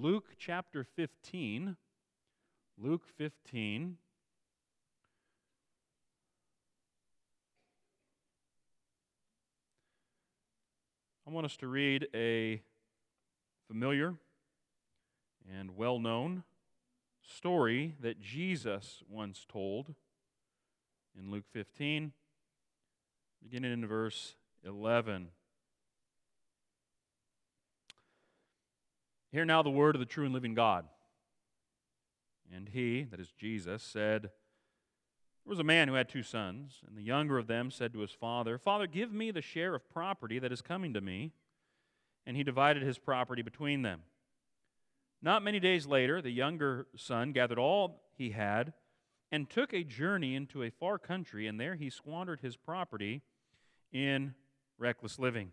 Luke chapter 15. Luke 15. I want us to read a familiar and well known story that Jesus once told in Luke 15, beginning in verse 11. Hear now the word of the true and living God. And he, that is Jesus, said, There was a man who had two sons, and the younger of them said to his father, Father, give me the share of property that is coming to me. And he divided his property between them. Not many days later, the younger son gathered all he had and took a journey into a far country, and there he squandered his property in reckless living.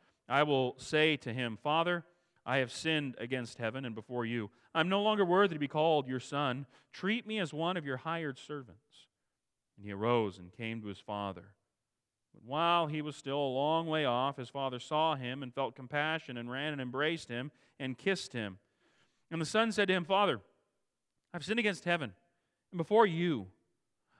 I will say to him, Father, I have sinned against heaven and before you. I'm no longer worthy to be called your son. Treat me as one of your hired servants. And he arose and came to his father. But while he was still a long way off, his father saw him and felt compassion and ran and embraced him and kissed him. And the son said to him, Father, I've sinned against heaven and before you.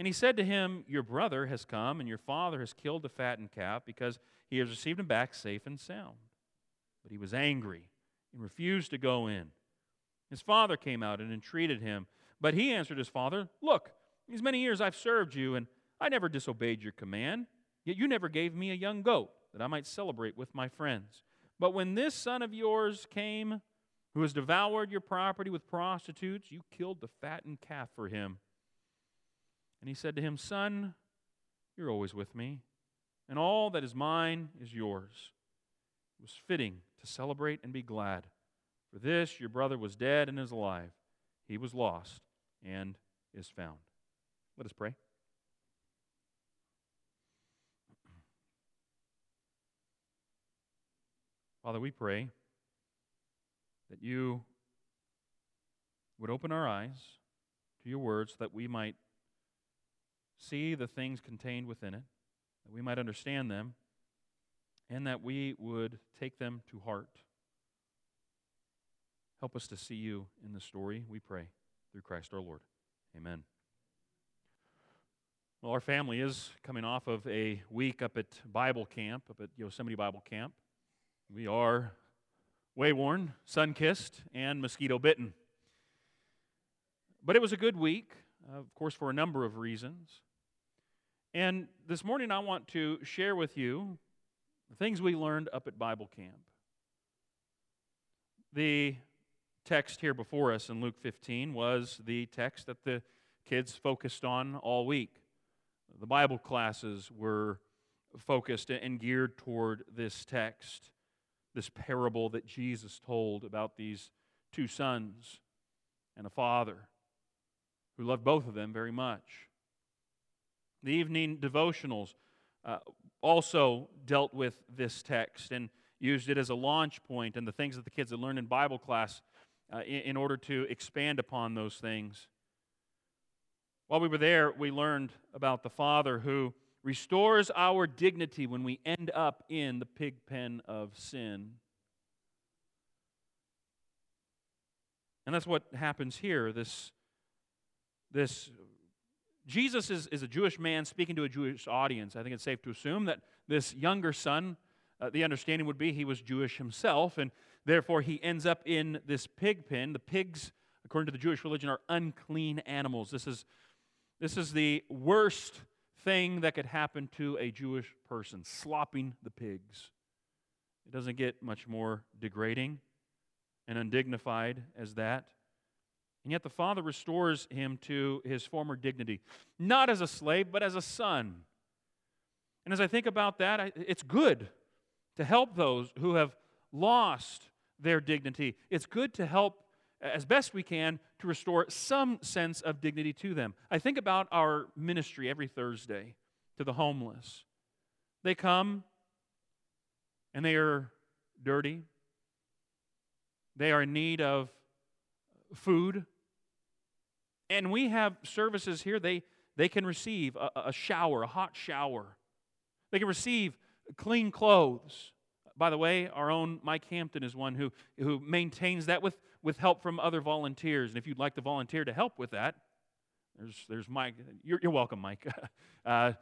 And he said to him, Your brother has come, and your father has killed the fattened calf because he has received him back safe and sound. But he was angry and refused to go in. His father came out and entreated him. But he answered his father, Look, these many years I've served you, and I never disobeyed your command. Yet you never gave me a young goat that I might celebrate with my friends. But when this son of yours came, who has devoured your property with prostitutes, you killed the fattened calf for him. And he said to him, Son, you're always with me, and all that is mine is yours. It was fitting to celebrate and be glad. For this your brother was dead and is alive. He was lost and is found. Let us pray. Father, we pray that you would open our eyes to your words that we might see the things contained within it, that we might understand them, and that we would take them to heart. Help us to see you in the story, we pray, through Christ our Lord. Amen. Well, our family is coming off of a week up at Bible camp, up at Yosemite Bible Camp. We are wayworn, sun kissed, and mosquito bitten. But it was a good week, uh, of course, for a number of reasons. And this morning I want to share with you the things we learned up at Bible camp. The text here before us in Luke 15 was the text that the kids focused on all week. The Bible classes were focused and geared toward this text this parable that Jesus told about these two sons and a father who loved both of them very much. The evening devotionals uh, also dealt with this text and used it as a launch point and the things that the kids had learned in Bible class uh, in, in order to expand upon those things. While we were there, we learned about the father who restores our dignity when we end up in the pig pen of sin. And that's what happens here. This, this Jesus is, is a Jewish man speaking to a Jewish audience. I think it's safe to assume that this younger son uh, the understanding would be he was Jewish himself, and therefore he ends up in this pig pen. The pigs, according to the Jewish religion, are unclean animals. This is, this is the worst thing that could happen to a Jewish person slopping the pigs. It doesn't get much more degrading and undignified as that. And yet the father restores him to his former dignity, not as a slave, but as a son. And as I think about that, it's good to help those who have lost their dignity. It's good to help as best we can to restore some sense of dignity to them. I think about our ministry every Thursday to the homeless. They come and they are dirty, they are in need of food. And we have services here, they, they can receive a, a shower, a hot shower. They can receive clean clothes. By the way, our own Mike Hampton is one who, who maintains that with, with help from other volunteers. And if you'd like to volunteer to help with that, there's, there's Mike. You're, you're welcome, Mike. Because uh,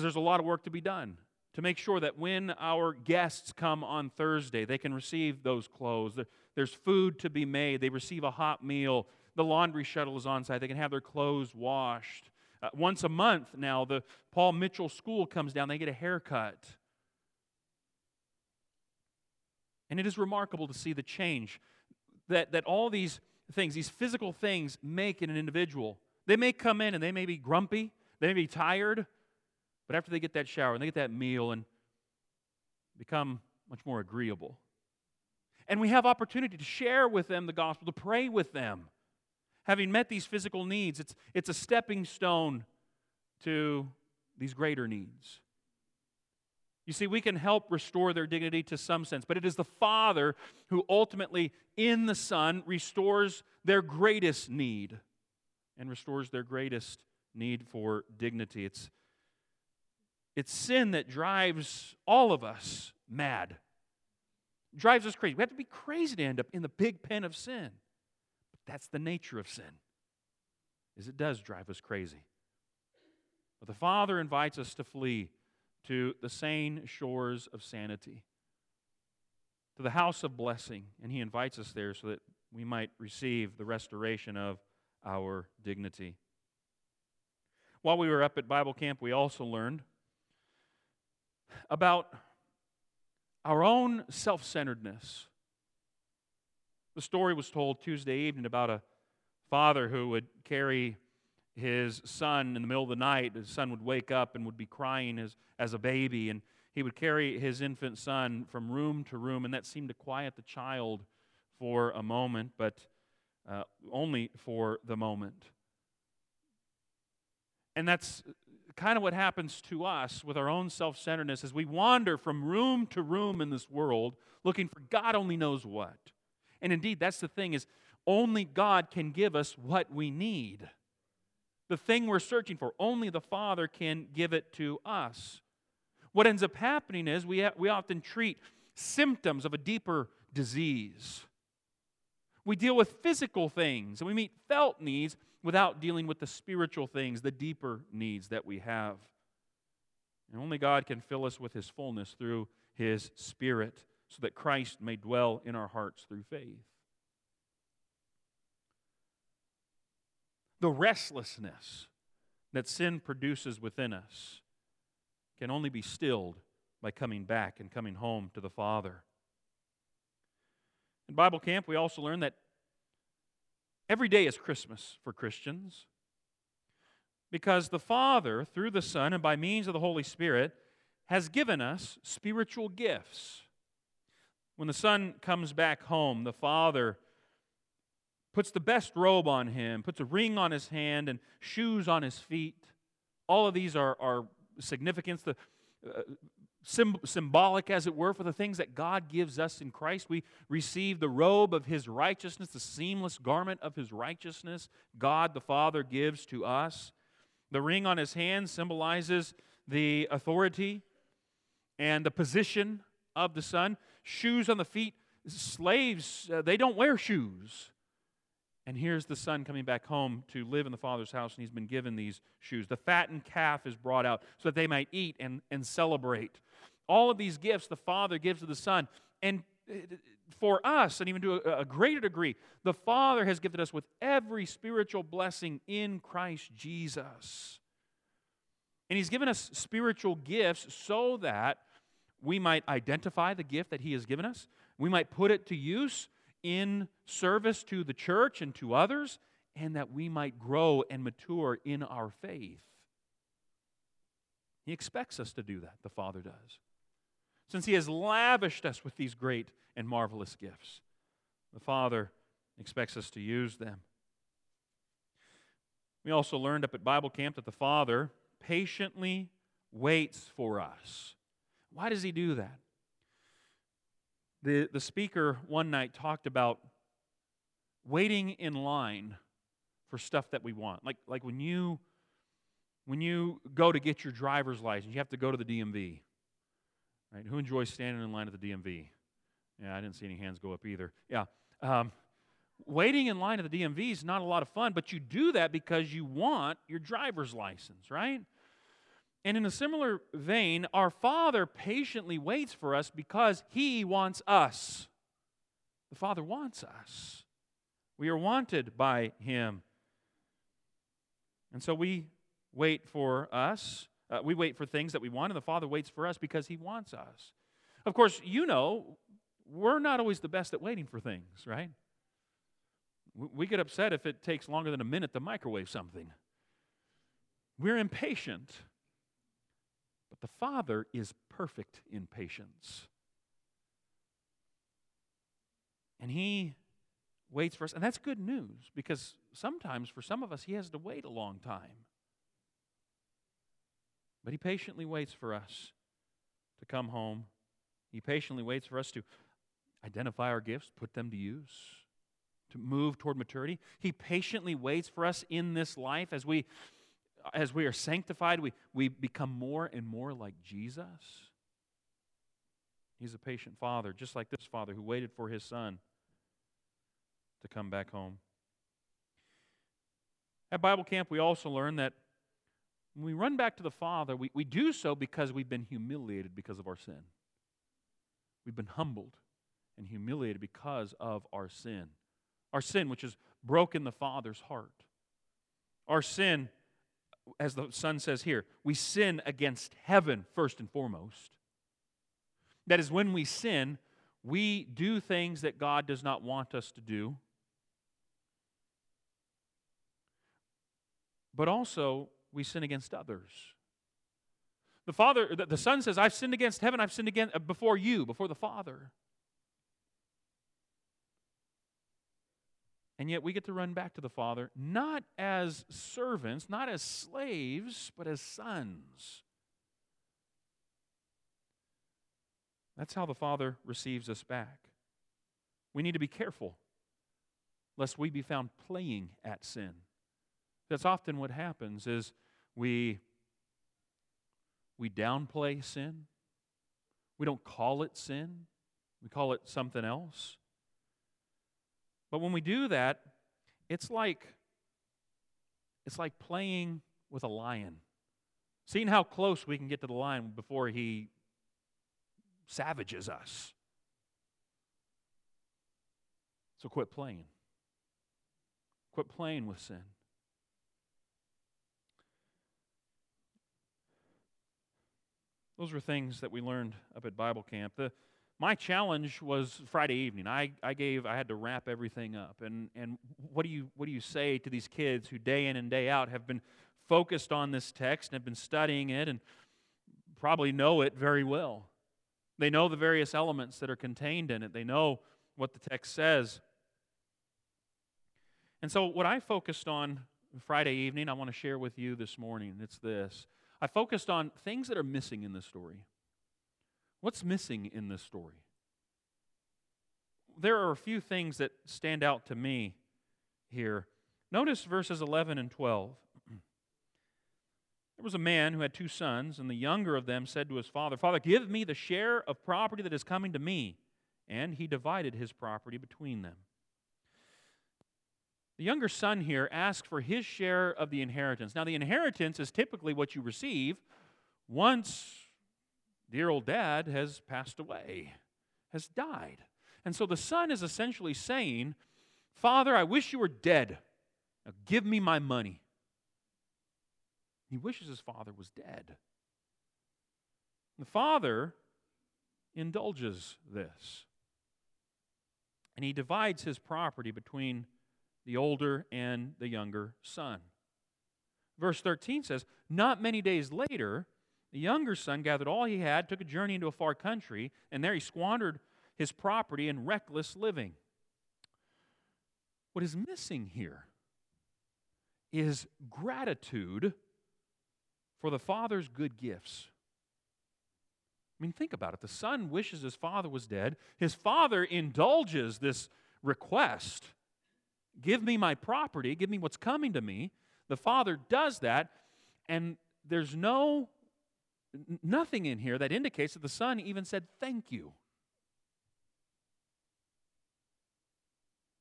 there's a lot of work to be done to make sure that when our guests come on Thursday, they can receive those clothes. There's food to be made. They receive a hot meal. The laundry shuttle is on site. They can have their clothes washed. Uh, once a month now, the Paul Mitchell School comes down. They get a haircut. And it is remarkable to see the change that, that all these things, these physical things, make in an individual. They may come in and they may be grumpy, they may be tired, but after they get that shower and they get that meal and become much more agreeable. And we have opportunity to share with them the gospel, to pray with them. Having met these physical needs, it's, it's a stepping stone to these greater needs. You see, we can help restore their dignity to some sense, but it is the Father who ultimately, in the Son, restores their greatest need and restores their greatest need for dignity. It's it's sin that drives all of us mad, drives us crazy. We have to be crazy to end up in the big pen of sin. But that's the nature of sin, is it does drive us crazy. But the Father invites us to flee to the sane shores of sanity, to the house of blessing, and He invites us there so that we might receive the restoration of our dignity. While we were up at Bible camp, we also learned about our own self centeredness. The story was told Tuesday evening about a father who would carry his son in the middle of the night. His son would wake up and would be crying as, as a baby, and he would carry his infant son from room to room, and that seemed to quiet the child for a moment, but uh, only for the moment. And that's kind of what happens to us with our own self centeredness as we wander from room to room in this world looking for God only knows what. And indeed, that's the thing is only God can give us what we need. The thing we're searching for, only the Father can give it to us. What ends up happening is we, ha- we often treat symptoms of a deeper disease. We deal with physical things and we meet felt needs without dealing with the spiritual things, the deeper needs that we have. And only God can fill us with His fullness through His Spirit so that Christ may dwell in our hearts through faith. The restlessness that sin produces within us can only be stilled by coming back and coming home to the Father. In Bible camp, we also learn that Every day is Christmas for Christians because the Father, through the Son and by means of the Holy Spirit, has given us spiritual gifts. When the Son comes back home, the Father puts the best robe on him, puts a ring on his hand, and shoes on his feet. All of these are, are significance. The, uh, symbolic, as it were, for the things that God gives us in Christ. We receive the robe of His righteousness, the seamless garment of His righteousness, God the Father gives to us. The ring on His hand symbolizes the authority and the position of the Son. Shoes on the feet, slaves, uh, they don't wear shoes. And here's the son coming back home to live in the father's house, and he's been given these shoes. The fattened calf is brought out so that they might eat and, and celebrate. All of these gifts the father gives to the son. And uh, for us, and even to a, a greater degree, the Father has gifted us with every spiritual blessing in Christ Jesus. And He's given us spiritual gifts so that we might identify the gift that He has given us, we might put it to use in service to the church and to others, and that we might grow and mature in our faith. He expects us to do that, the Father does. Since He has lavished us with these great and marvelous gifts, the Father expects us to use them. We also learned up at Bible camp that the Father patiently waits for us. Why does He do that? The, the speaker one night talked about waiting in line for stuff that we want. Like, like when, you, when you go to get your driver's license, you have to go to the DMV. Right? Who enjoys standing in line at the DMV? Yeah, I didn't see any hands go up either. Yeah. Um, waiting in line at the DMV is not a lot of fun, but you do that because you want your driver's license, right? And in a similar vein, our Father patiently waits for us because He wants us. The Father wants us. We are wanted by Him. And so we wait for us. Uh, we wait for things that we want, and the Father waits for us because He wants us. Of course, you know, we're not always the best at waiting for things, right? We get upset if it takes longer than a minute to microwave something. We're impatient. But the Father is perfect in patience. And He waits for us. And that's good news because sometimes for some of us, He has to wait a long time. But He patiently waits for us to come home. He patiently waits for us to identify our gifts, put them to use, to move toward maturity. He patiently waits for us in this life as we as we are sanctified, we, we become more and more like Jesus. He's a patient father, just like this father who waited for his son to come back home. At Bible camp, we also learn that when we run back to the Father, we, we do so because we've been humiliated because of our sin. We've been humbled and humiliated because of our sin. Our sin, which has broken the Father's heart. Our sin as the Son says here, we sin against heaven first and foremost. That is, when we sin, we do things that God does not want us to do. But also, we sin against others. The Father, the Son says, I've sinned against heaven, I've sinned again uh, before you, before the Father. And yet we get to run back to the Father, not as servants, not as slaves, but as sons. That's how the Father receives us back. We need to be careful lest we be found playing at sin. That's often what happens is we we downplay sin. We don't call it sin. We call it something else. But when we do that, it's like it's like playing with a lion. Seeing how close we can get to the lion before he savages us. So quit playing. Quit playing with sin. Those were things that we learned up at Bible camp. The my challenge was Friday evening. I, I gave I had to wrap everything up. And and what do you what do you say to these kids who day in and day out have been focused on this text and have been studying it and probably know it very well. They know the various elements that are contained in it. They know what the text says. And so what I focused on Friday evening, I want to share with you this morning. It's this. I focused on things that are missing in the story. What's missing in this story? There are a few things that stand out to me here. Notice verses 11 and 12. There was a man who had two sons, and the younger of them said to his father, Father, give me the share of property that is coming to me. And he divided his property between them. The younger son here asks for his share of the inheritance. Now, the inheritance is typically what you receive once dear old dad has passed away, has died. And so the son is essentially saying, Father, I wish you were dead. Now give me my money. He wishes his father was dead. The father indulges this. And he divides his property between the older and the younger son. Verse 13 says, Not many days later, the younger son gathered all he had, took a journey into a far country, and there he squandered his property in reckless living. What is missing here is gratitude for the father's good gifts. I mean, think about it. The son wishes his father was dead. His father indulges this request Give me my property, give me what's coming to me. The father does that, and there's no nothing in here that indicates that the son even said thank you.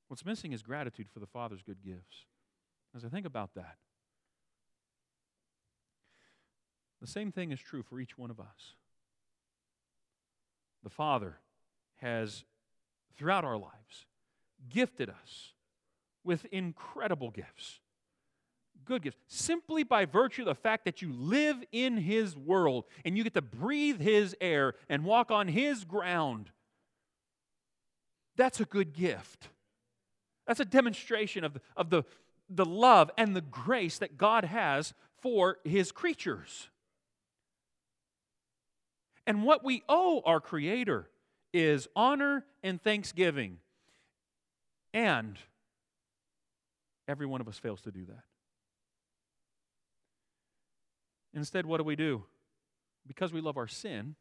What's missing is gratitude for the father's good gifts. As I think about that, the same thing is true for each one of us. The Father has, throughout our lives, gifted us with incredible gifts. Good gifts. Simply by virtue of the fact that you live in His world and you get to breathe His air and walk on His ground. That's a good gift. That's a demonstration of of the, the love and the grace that God has for His creatures. And what we owe our Creator is honor and thanksgiving. And Every one of us fails to do that. Instead, what do we do? Because we love our sin,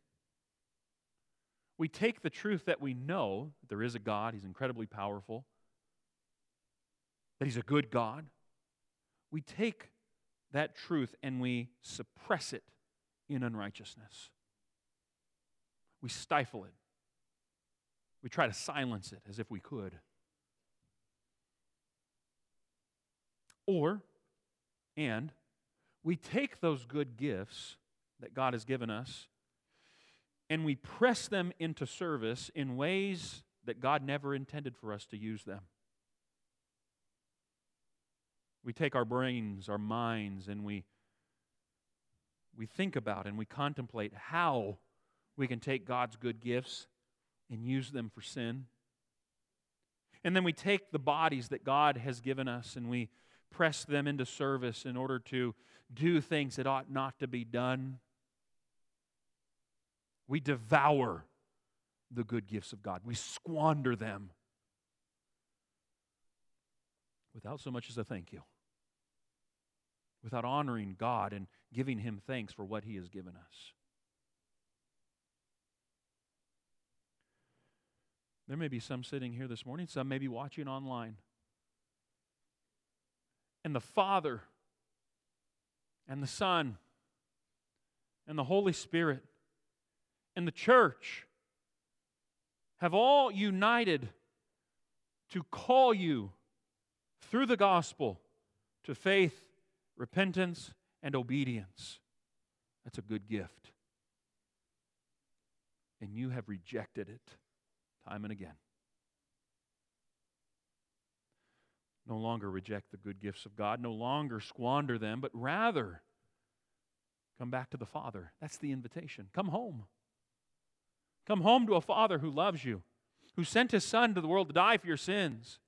we take the truth that we know that there is a God, He's incredibly powerful, that He's a good God. We take that truth and we suppress it in unrighteousness. We stifle it. We try to silence it as if we could. Or, and, we take those good gifts that God has given us and we press them into service in ways that God never intended for us to use them. We take our brains, our minds, and we, we think about and we contemplate how we can take God's good gifts and use them for sin. And then we take the bodies that God has given us and we press them into service in order to do things that ought not to be done. We devour the good gifts of God, we squander them without so much as a thank you, without honoring God and giving Him thanks for what He has given us. There may be some sitting here this morning, some may be watching online and the Father and the Son and the Holy Spirit and the church have all united to call you through the gospel to faith, repentance, and obedience. That's a good gift. And you have rejected it time and again. No longer reject the good gifts of God, no longer squander them, but rather come back to the Father. That's the invitation. Come home. Come home to a Father who loves you, who sent His Son to the world to die for your sins,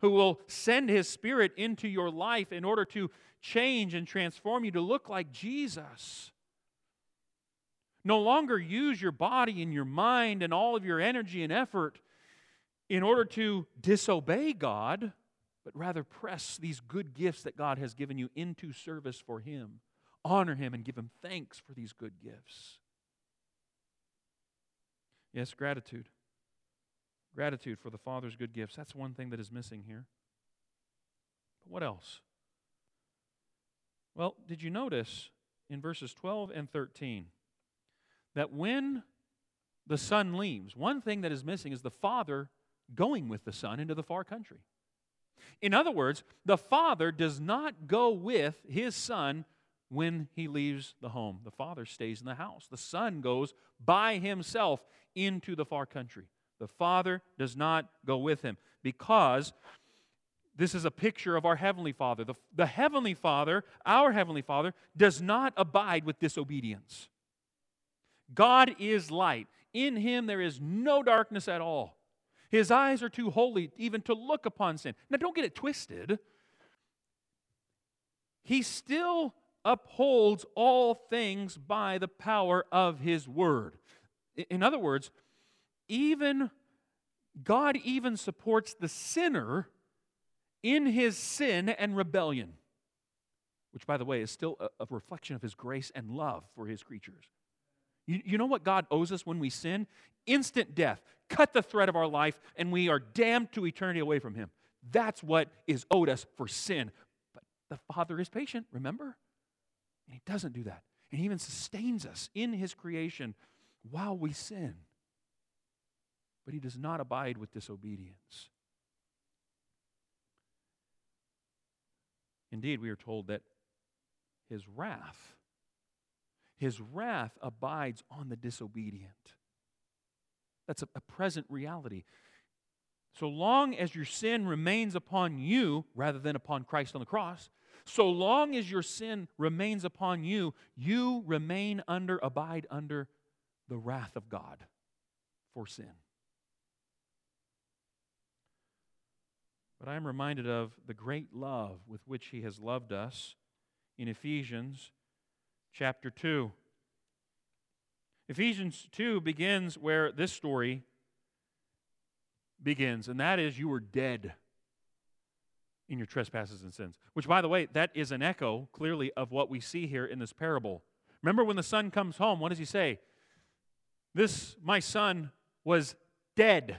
who will send His Spirit into your life in order to change and transform you to look like Jesus. No longer use your body and your mind and all of your energy and effort in order to disobey God but rather press these good gifts that God has given you into service for Him. Honor Him and give Him thanks for these good gifts. Yes, gratitude. Gratitude for the Father's good gifts. That's one thing that is missing here. But what else? Well, did you notice in verses 12 and 13 that when the son leaves, one thing that is missing is the father going with the son into the far country. In other words, the father does not go with his son when he leaves the home. The father stays in the house. The son goes by himself into the far country. The father does not go with him because this is a picture of our Heavenly Father. The, the Heavenly Father, our Heavenly Father, does not abide with disobedience. God is light. In Him there is no darkness at all. His eyes are too holy even to look upon sin. Now, don't get it twisted. He still upholds all things by the power of His Word. In other words, even God even supports the sinner in his sin and rebellion, which, by the way, is still a, reflection of his grace and love for his creatures. You, you know what God owes us when we sin? Instant death. Cut the thread of our life, and we are damned to eternity away from him. That's what is owed us for sin. But the Father is patient, remember? And he doesn't do that. And he even sustains us in his creation while we sin. But he does not abide with disobedience. Indeed, we are told that his wrath, his wrath abides on the disobedient. That's a, a, present reality. So long as your sin remains upon you rather than upon Christ on the cross, so long as your sin remains upon you, you remain under, abide under the wrath of God for sin. But I am reminded of the great love with which He has loved us in Ephesians chapter 2. Ephesians 2 begins where this story begins, and that is you were dead in your trespasses and sins. Which, by the way, that is an echo clearly of what we see here in this parable. Remember when the son comes home, what does he say? This, my son, was dead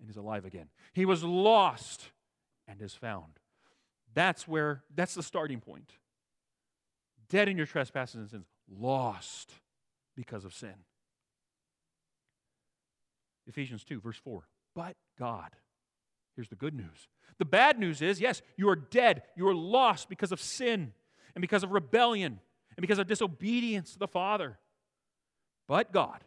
and is alive again. He was lost and is found. That's where, that's the starting point. Dead in your trespasses and sins, lost because of sin. Ephesians 2, verse 4. But God. Here's the good news. The bad news is yes, you are dead. You are lost because of sin and because of rebellion and because of disobedience to the Father. But God,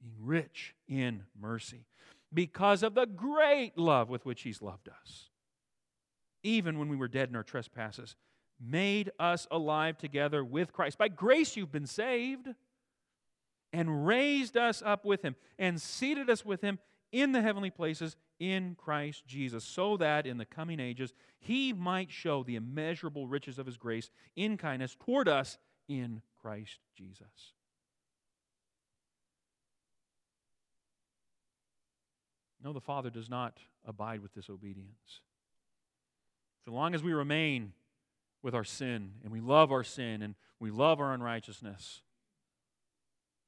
being rich in mercy, because of the great love with which He's loved us. Even when we were dead in our trespasses, made us alive together with Christ. By grace you've been saved, and raised us up with Him, and seated us with Him in the heavenly places in Christ Jesus, so that in the coming ages He might show the immeasurable riches of His grace in kindness toward us in Christ Jesus. No, the Father does not abide with disobedience. So long as we remain with our sin and we love our sin and we love our unrighteousness,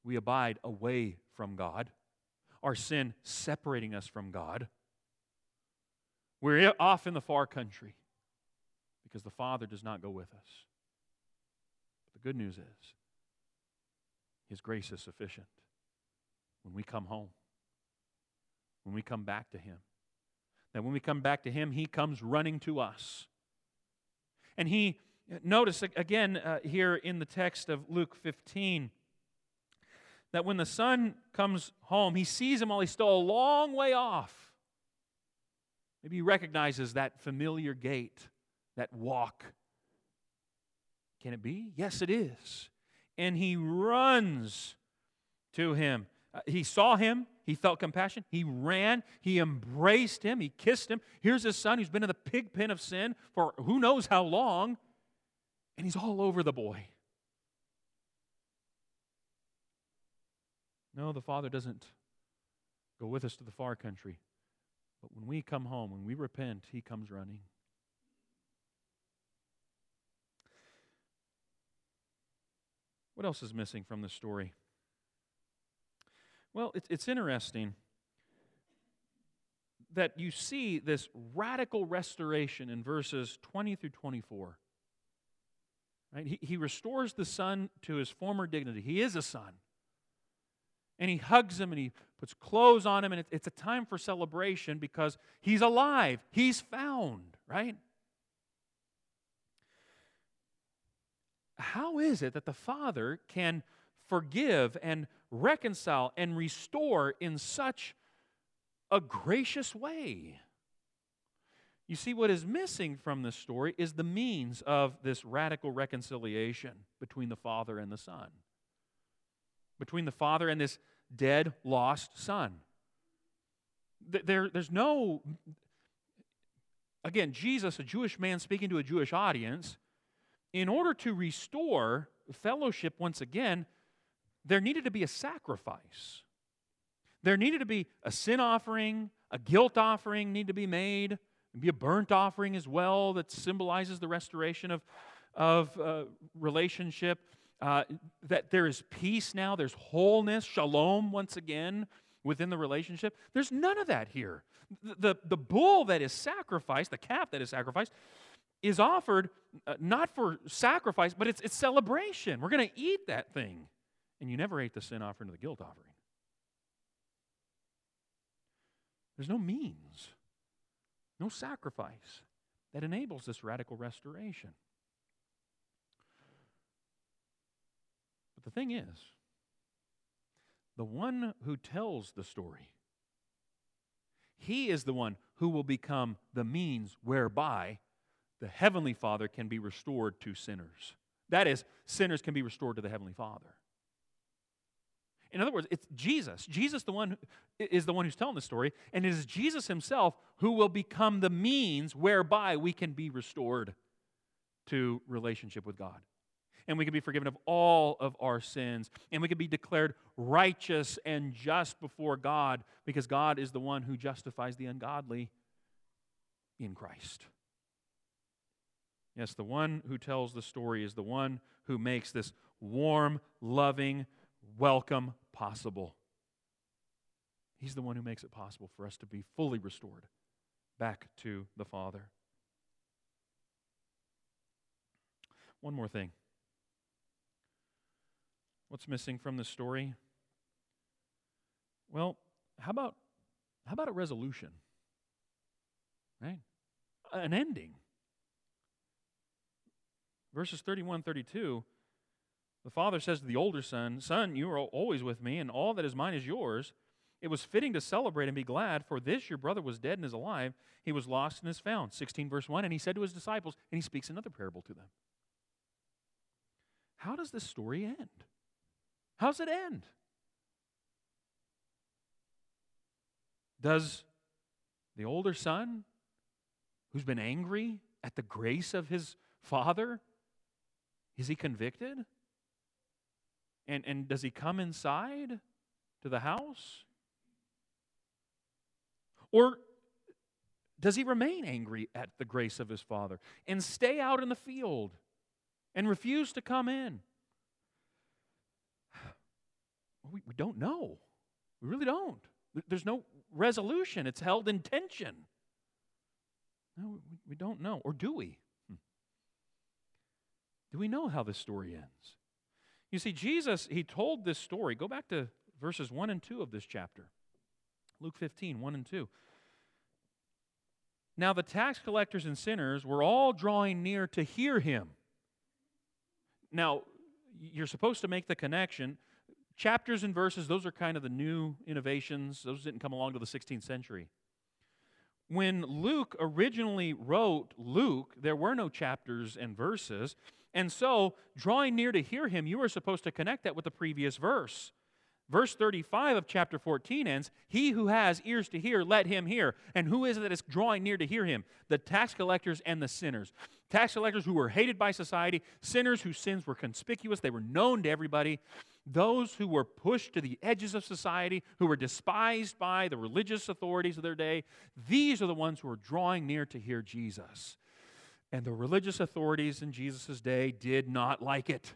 we abide away from God, our sin separating us from God. We're off in the far country because the Father does not go with us. But the good news is, His grace is sufficient when we come home when we come back to Him. That when we come back to Him, He comes running to us. And He, notice again uh, here in the text of Luke 15, that when the son comes home, he sees him while he's still a long way off. Maybe he recognizes that familiar gait, that walk. Can it be? Yes, it is. And he runs to him. Uh, he saw him, he felt compassion. He ran. He embraced him. He kissed him. Here's his son who's been in the pig pen of sin for who knows how long. And he's all over the boy. No, the Father doesn't go with us to the far country. But when we come home, when we repent, He comes running. What else is missing from this story? Well, it's, it's interesting that you see this radical restoration in verses 20 through 24. Right? He, he restores the son to his former dignity. He is a son. and he hugs him and he puts clothes on him, and it's a time for celebration because he's alive, he's found, right? How is it that the Father can forgive and reconcile and restore in such a gracious way? You see, what is missing from this story is the means of this radical reconciliation between the Father and the Son, between the Father and this dead, lost son. There, there's no, again, Jesus, a Jewish man speaking to a Jewish audience, in order to restore fellowship once again, there needed to be a sacrifice. There needed to be a sin offering, a guilt offering need to be made, be a burnt offering as well that symbolizes the restoration of, of uh, relationship uh, that there is peace now, there's wholeness, shalom once again within the relationship. There's none of that here. The, the, the bull that is sacrificed, the calf that is sacrificed, is offered uh, not for sacrifice, but it's, it's celebration. We're going to eat that thing. And you never ate the sin offering or the guilt offering. There's no means, no sacrifice that enables this radical restoration. But the thing is, the one who tells the story, he is the one who will become the means whereby the Heavenly Father can be restored to sinners. That is, sinners can be restored to the Heavenly Father. In other words, it's Jesus. Jesus the one is the one who's telling the story, and it is Jesus himself who will become the means whereby we can be restored to relationship with God and we can be forgiven of all of our sins, and we can be declared righteous and just before God because God is the one who justifies the ungodly in Christ. Yes, the one who tells the story is the one who makes this warm, loving welcome possible. He's the one who makes it possible for us to be fully restored back to the Father. One more thing. What's missing from the story? Well, how about how about a resolution? Right? An ending. Verses 31 32 the father says to the older son, Son, you are always with me, and all that is mine is yours. It was fitting to celebrate and be glad, for this your brother was dead and is alive. He was lost and is found. 16 verse 1. And he said to his disciples, and he speaks another parable to them. How does this story end? How's it end? Does the older son, who's been angry at the grace of his father, is he convicted? And, and does he come inside to the house? Or does he remain angry at the grace of his father and stay out in the field and refuse to come in? we, we don't know. We really don't. There's no resolution, it's held in tension. No, we, don't know. Or do we? Hmm. Do we know how this story ends? You see, Jesus, he told this story. Go back to verses 1 and 2 of this chapter. Luke 15, 1 and 2. Now the tax collectors and sinners were all drawing near to hear him. Now, you're supposed to make the connection Chapters and verses, those are kind of the new innovations. Those didn't come along to the 16th century. When Luke originally wrote Luke, there were no chapters and verses. And so, drawing near to hear him, you are supposed to connect that with the previous verse. Verse 35 of chapter 14 ends He who has ears to hear, let him hear. And who is it that is drawing near to hear him? The tax collectors and the sinners. Tax collectors who were hated by society, sinners whose sins were conspicuous, they were known to everybody those who were pushed to the edges of society, who were despised by the religious authorities of their day, these are the ones who are drawing near to hear Jesus. And the religious authorities in Jesus' day did not like it.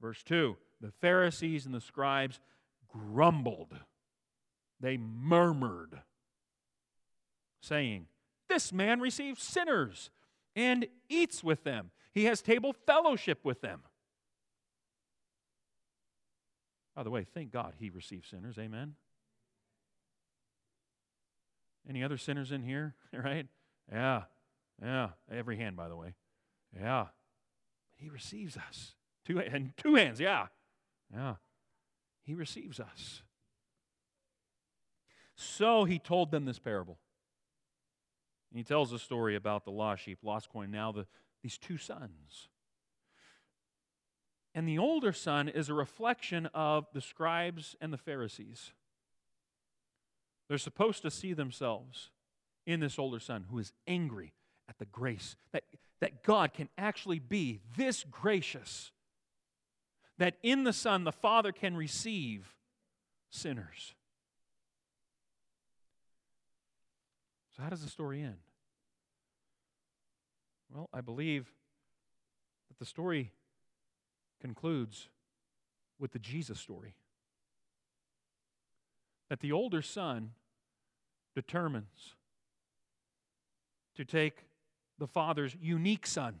Verse 2 The Pharisees and the scribes grumbled, they murmured, saying, This man receives sinners and eats with them, he has table fellowship with them. By the way, thank God he receives sinners. Amen. Any other sinners in here? Right? Yeah. Yeah. Every hand, by the way. Yeah. He receives us. Two and two hands, yeah. Yeah. He receives us. So he told them this parable. And he tells a story about the lost sheep, lost coin, now the, these two sons. And the older son is a reflection of the scribes and the Pharisees. They're supposed to see themselves in this older son who is angry at the grace that, that God can actually be this gracious, that in the Son the Father can receive sinners. So, how does the story end? Well, I believe that the story concludes with the Jesus story. That the older son determines to take the Father's unique Son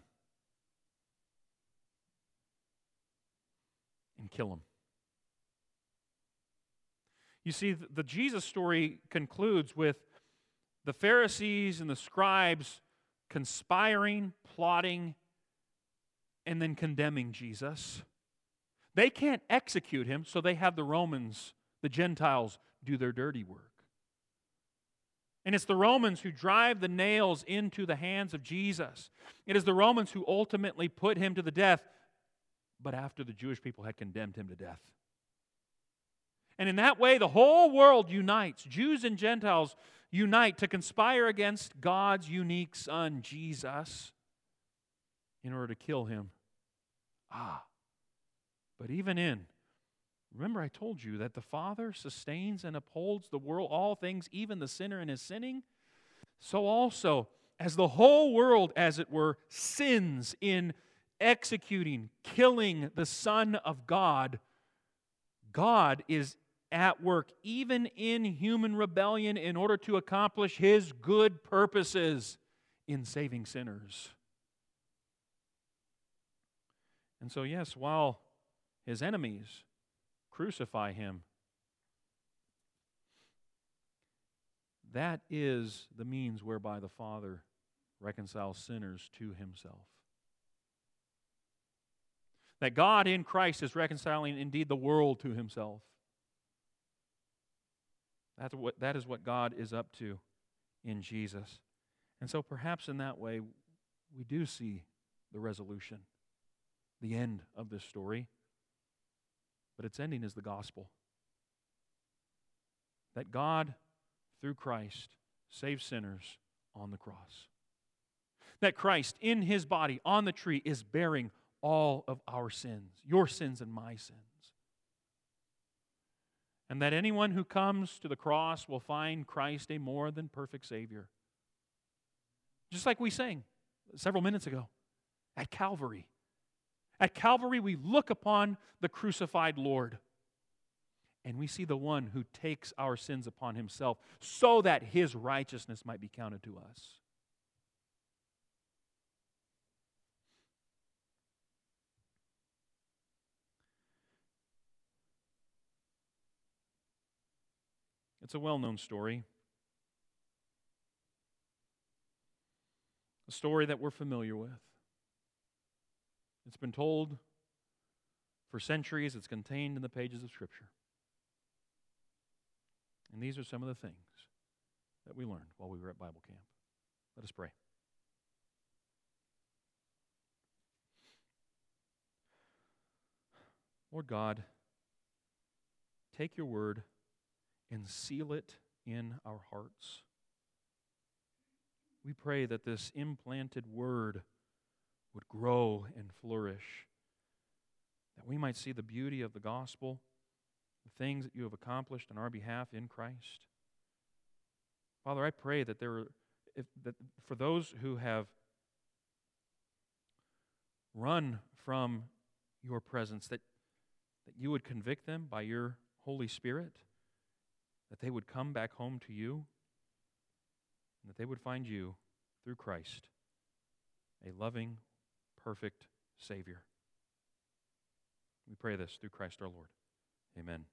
and kill him. You see, the Jesus story concludes with the Pharisees and the scribes conspiring, plotting, and then condemning Jesus. They can't execute him, so they have the Romans, the Gentiles, do their dirty work. And it's the Romans who drive the nails into the hands of Jesus. It is the Romans who ultimately put him to the death, but after the Jewish people had condemned him to death. And in that way, the whole world unites. Jews and Gentiles unite to conspire against God's unique Son, Jesus, in order to kill him. Ah, but even in Remember, I told you that the Father sustains and upholds the world, all things, even the sinner in his sinning. So also, as the whole world, as it were, sins in executing, killing the Son of God, God is at work even in human rebellion in order to accomplish his good purposes in saving sinners. And so, yes, while his enemies Crucify him. That is the means whereby the Father reconciles sinners to himself. That God in Christ is reconciling indeed the world to himself. That's what, that is what God is up to in Jesus. And so perhaps in that way, we do see the resolution, the end of this story but its ending is the gospel. That God, through Christ, saves sinners on the cross. That Christ, in his body on the tree, is bearing all of our sins, your sins and my sins. And that anyone who comes to the cross will find Christ a more than perfect Savior. Just like we sang several minutes ago at Calvary. At Calvary, we look upon the crucified Lord and we see the one who takes our sins upon himself so that his righteousness might be counted to us. It's a well known story. A story that we're familiar with. It's been told for centuries, it's contained in the pages of Scripture. And these are some of the things that we learned while we were at Bible camp. Let us pray. Lord God, take your word and seal it in our hearts. We pray that this implanted word would grow and flourish, that we might see the beauty of the gospel, the things that you have accomplished on our behalf in Christ. Father, I pray that there are, if, that for those who have run from your presence, that, that you would convict them by your Holy Spirit, that they would come back home to you, and that they would find you through Christ, a loving, perfect Savior. We pray this through Christ our Lord. Amen.